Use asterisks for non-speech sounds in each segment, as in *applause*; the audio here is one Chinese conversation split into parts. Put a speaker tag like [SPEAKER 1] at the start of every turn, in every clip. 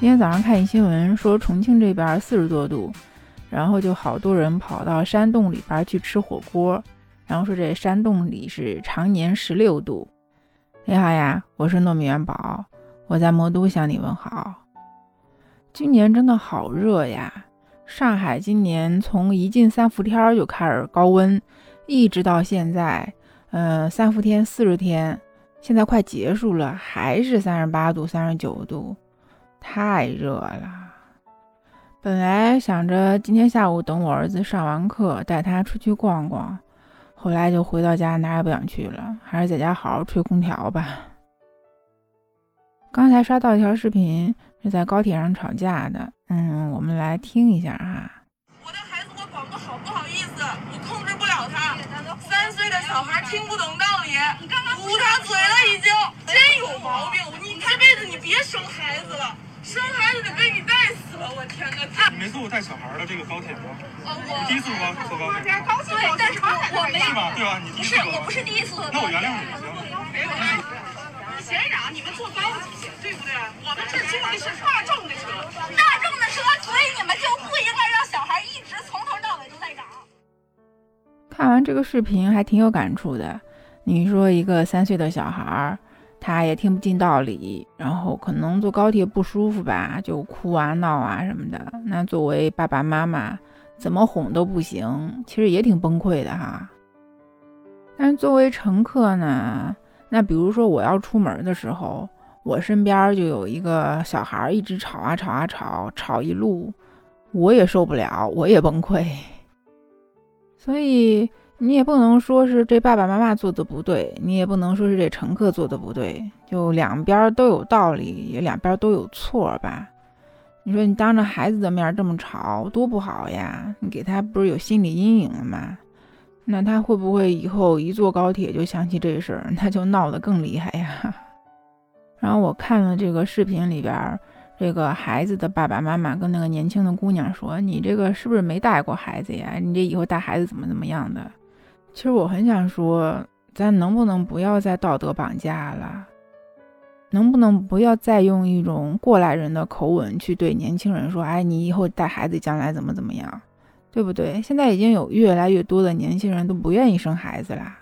[SPEAKER 1] 今天早上看一新闻，说重庆这边四十多度，然后就好多人跑到山洞里边去吃火锅，然后说这山洞里是常年十六度。你好呀，我是糯米元宝，我在魔都向你问好。今年真的好热呀！上海今年从一进三伏天就开始高温，一直到现在，呃，三伏天四十天，现在快结束了，还是三十八度、三十九度，太热了。本来想着今天下午等我儿子上完课，带他出去逛逛，后来就回到家哪也不想去了，还是在家好好吹空调吧。刚才刷到一条视频。是在高铁上吵架的，嗯，我们来听一下哈。
[SPEAKER 2] 我的孩子，我管不好，不好意思，我控制不了他。三岁的小孩听不懂道理，捂他嘴了已经，真有毛病。你这辈子你别生孩子了，生孩子得被你带死了。我天哪！
[SPEAKER 3] 你没坐过带小孩的这个高铁吗？
[SPEAKER 2] 哦，我
[SPEAKER 3] 第一次坐高坐高铁。
[SPEAKER 2] 高兴，但是我没
[SPEAKER 3] 是吧？对吧？你
[SPEAKER 2] 不是，我不是第一次坐。
[SPEAKER 3] 那我原谅你，行。
[SPEAKER 2] 嫌嚷，你们坐高级些，对不对？我们这坐的是大众的车，大众的车，所以你们就不应该让小孩一直从头到尾都在嚷。
[SPEAKER 1] 看完这个视频还挺有感触的。你说一个三岁的小孩，他也听不进道理，然后可能坐高铁不舒服吧，就哭啊闹啊什么的。那作为爸爸妈妈，怎么哄都不行，其实也挺崩溃的哈。但是作为乘客呢？那比如说我要出门的时候，我身边就有一个小孩一直吵啊吵啊吵，吵一路，我也受不了，我也崩溃。*laughs* 所以你也不能说是这爸爸妈妈做的不对，你也不能说是这乘客做的不对，就两边都有道理，也两边都有错吧？你说你当着孩子的面这么吵，多不好呀！你给他不是有心理阴影了吗？那他会不会以后一坐高铁就想起这事儿，那就闹得更厉害呀？*laughs* 然后我看了这个视频里边，这个孩子的爸爸妈妈跟那个年轻的姑娘说：“你这个是不是没带过孩子呀？你这以后带孩子怎么怎么样的？”其实我很想说，咱能不能不要再道德绑架了？能不能不要再用一种过来人的口吻去对年轻人说：“哎，你以后带孩子将来怎么怎么样？”对不对？现在已经有越来越多的年轻人都不愿意生孩子啦。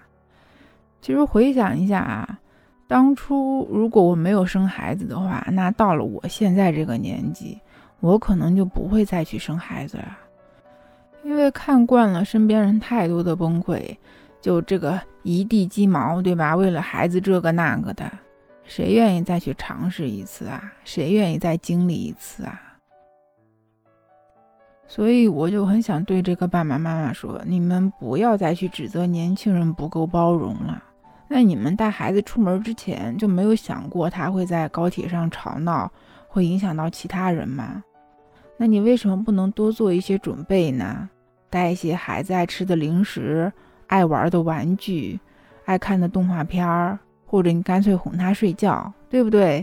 [SPEAKER 1] 其实回想一下啊，当初如果我没有生孩子的话，那到了我现在这个年纪，我可能就不会再去生孩子了。因为看惯了身边人太多的崩溃，就这个一地鸡毛，对吧？为了孩子这个那个的，谁愿意再去尝试一次啊？谁愿意再经历一次啊？所以我就很想对这个爸爸妈妈说：你们不要再去指责年轻人不够包容了。那你们带孩子出门之前就没有想过他会在高铁上吵闹，会影响到其他人吗？那你为什么不能多做一些准备呢？带一些孩子爱吃的零食、爱玩的玩具、爱看的动画片儿，或者你干脆哄他睡觉，对不对？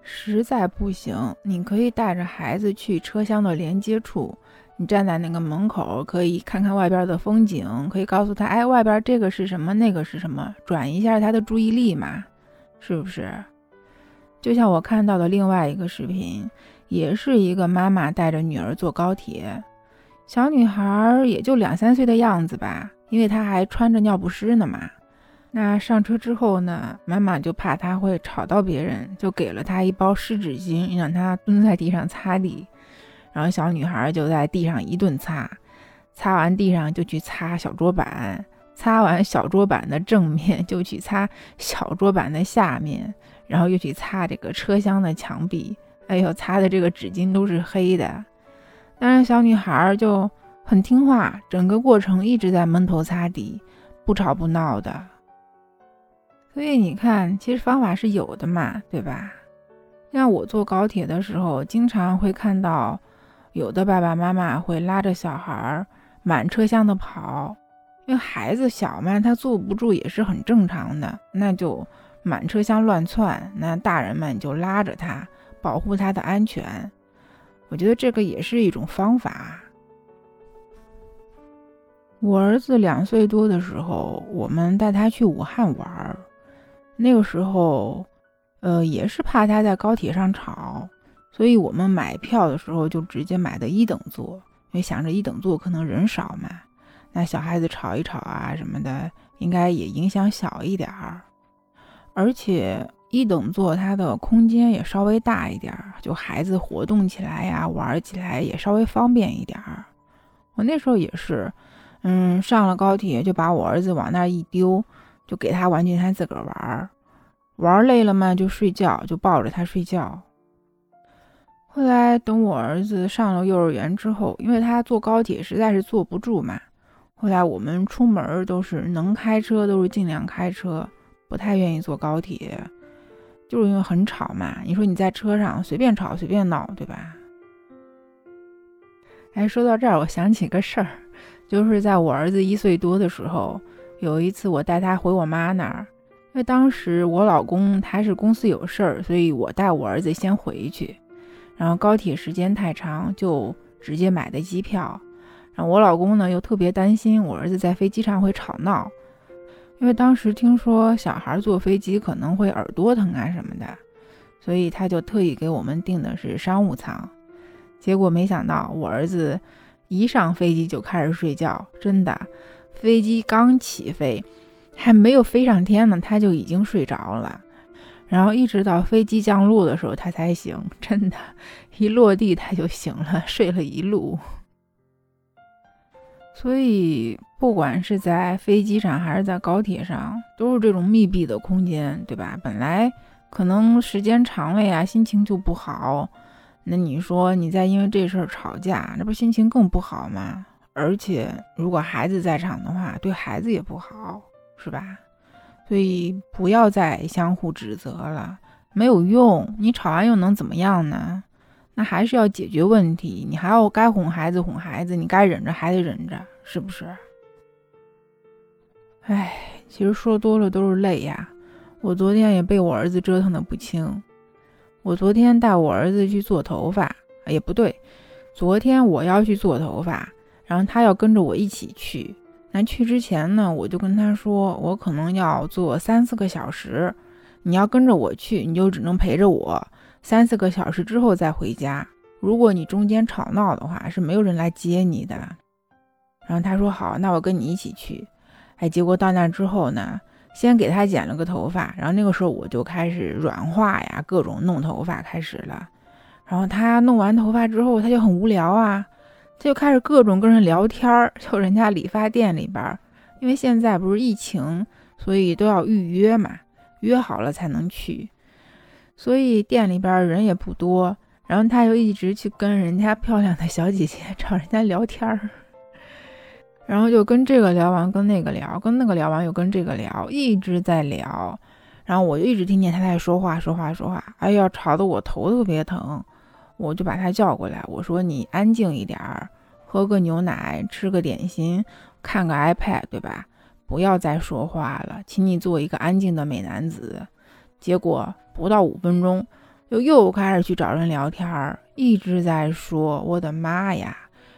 [SPEAKER 1] 实在不行，你可以带着孩子去车厢的连接处，你站在那个门口，可以看看外边的风景，可以告诉他，哎，外边这个是什么，那个是什么，转移一下他的注意力嘛，是不是？就像我看到的另外一个视频，也是一个妈妈带着女儿坐高铁，小女孩也就两三岁的样子吧，因为她还穿着尿不湿呢嘛。那上车之后呢，妈妈就怕他会吵到别人，就给了他一包湿纸巾，让他蹲在地上擦地。然后小女孩就在地上一顿擦，擦完地上就去擦小桌板，擦完小桌板的正面就去擦小桌板的下面，然后又去擦这个车厢的墙壁。哎呦，擦的这个纸巾都是黑的。但是小女孩就很听话，整个过程一直在闷头擦地，不吵不闹的。所以你看，其实方法是有的嘛，对吧？像我坐高铁的时候，经常会看到有的爸爸妈妈会拉着小孩满车厢的跑，因为孩子小嘛，他坐不住也是很正常的，那就满车厢乱窜，那大人们就拉着他，保护他的安全。我觉得这个也是一种方法。我儿子两岁多的时候，我们带他去武汉玩儿。那个时候，呃，也是怕他在高铁上吵，所以我们买票的时候就直接买的一等座，因为想着一等座可能人少嘛，那小孩子吵一吵啊什么的，应该也影响小一点儿。而且一等座它的空间也稍微大一点儿，就孩子活动起来呀、玩起来也稍微方便一点儿。我那时候也是，嗯，上了高铁就把我儿子往那儿一丢，就给他玩具，他自个儿玩儿，玩累了嘛就睡觉，就抱着他睡觉。后来等我儿子上了幼儿园之后，因为他坐高铁实在是坐不住嘛，后来我们出门都是能开车都是尽量开车，不太愿意坐高铁，就是因为很吵嘛。你说你在车上随便吵随便闹，对吧？哎，说到这儿，我想起个事儿，就是在我儿子一岁多的时候，有一次我带他回我妈那儿，因为当时我老公他是公司有事儿，所以我带我儿子先回去。然后高铁时间太长，就直接买的机票。然后我老公呢又特别担心我儿子在飞机上会吵闹，因为当时听说小孩坐飞机可能会耳朵疼啊什么的，所以他就特意给我们订的是商务舱。结果没想到我儿子一上飞机就开始睡觉，真的，飞机刚起飞，还没有飞上天呢，他就已经睡着了。然后一直到飞机降落的时候，他才醒。真的，一落地他就醒了，*laughs* 睡了一路。所以，不管是在飞机上还是在高铁上，都是这种密闭的空间，对吧？本来可能时间长了呀，心情就不好。那你说你再因为这事儿吵架，那不心情更不好吗？而且如果孩子在场的话，对孩子也不好，是吧？所以不要再相互指责了，没有用。你吵完又能怎么样呢？那还是要解决问题。你还要该哄孩子哄孩子，你该忍着还得忍着，是不是？哎，其实说多了都是泪呀。我昨天也被我儿子折腾的不轻。我昨天带我儿子去做头发，也不对，昨天我要去做头发，然后他要跟着我一起去。那去之前呢，我就跟他说，我可能要做三四个小时，你要跟着我去，你就只能陪着我三四个小时之后再回家。如果你中间吵闹的话，是没有人来接你的。然后他说好，那我跟你一起去。哎，结果到那之后呢，先给他剪了个头发，然后那个时候我就开始软化呀，各种弄头发开始了。然后他弄完头发之后，他就很无聊啊。他就开始各种跟人聊天儿，就人家理发店里边，因为现在不是疫情，所以都要预约嘛，约好了才能去，所以店里边人也不多。然后他就一直去跟人家漂亮的小姐姐 *laughs* 找人家聊天儿，然后就跟这个聊完，跟那个聊，跟那个聊完又跟这个聊，一直在聊。然后我就一直听见他在说话，说话，说话，哎呀，吵得我头特别疼。我就把他叫过来，我说：“你安静一点儿，喝个牛奶，吃个点心，看个 iPad，对吧？不要再说话了，请你做一个安静的美男子。”结果不到五分钟，就又开始去找人聊天儿，一直在说：“我的妈呀！”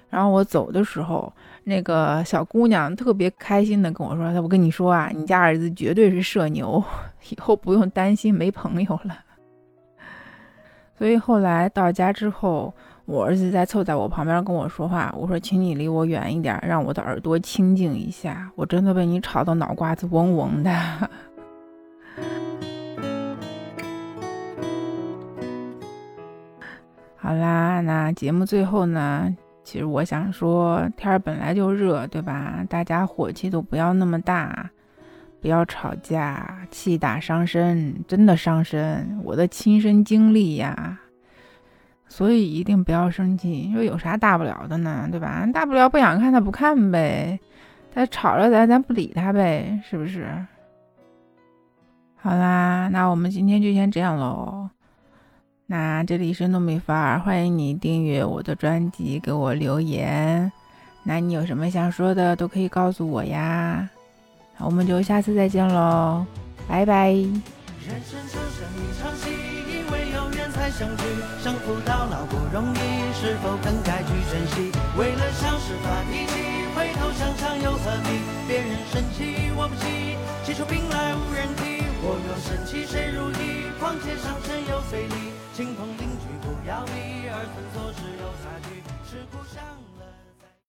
[SPEAKER 1] 然后我走的时候，那个小姑娘特别开心的跟我说：“她我跟你说啊，你家儿子绝对是社牛，*laughs* 以后不用担心没朋友了。”所以后来到家之后，我儿子在凑在我旁边跟我说话。我说：“请你离我远一点，让我的耳朵清静一下。我真的被你吵得脑瓜子嗡嗡的。”好啦，那节目最后呢，其实我想说，天儿本来就热，对吧？大家火气都不要那么大。不要吵架，气大伤身，真的伤身。我的亲身经历呀，所以一定不要生气。你说有啥大不了的呢？对吧？大不了不想看他不看呗，他吵着咱咱不理他呗，是不是？好啦，那我们今天就先这样喽。那这里是糯米饭儿，欢迎你订阅我的专辑，给我留言。那你有什么想说的，都可以告诉我呀。我们就下次再见喽，拜拜。人生就像一场戏，因为有缘才相聚，相扶到老不容易，是否更该去珍惜？为了小事发脾气，回头想想又何必？别人生气我不气，气出病来无人替。我若生气谁如意？
[SPEAKER 4] 况且上层又费力，亲朋邻居不要比，而分错时有差距，是苦乡了。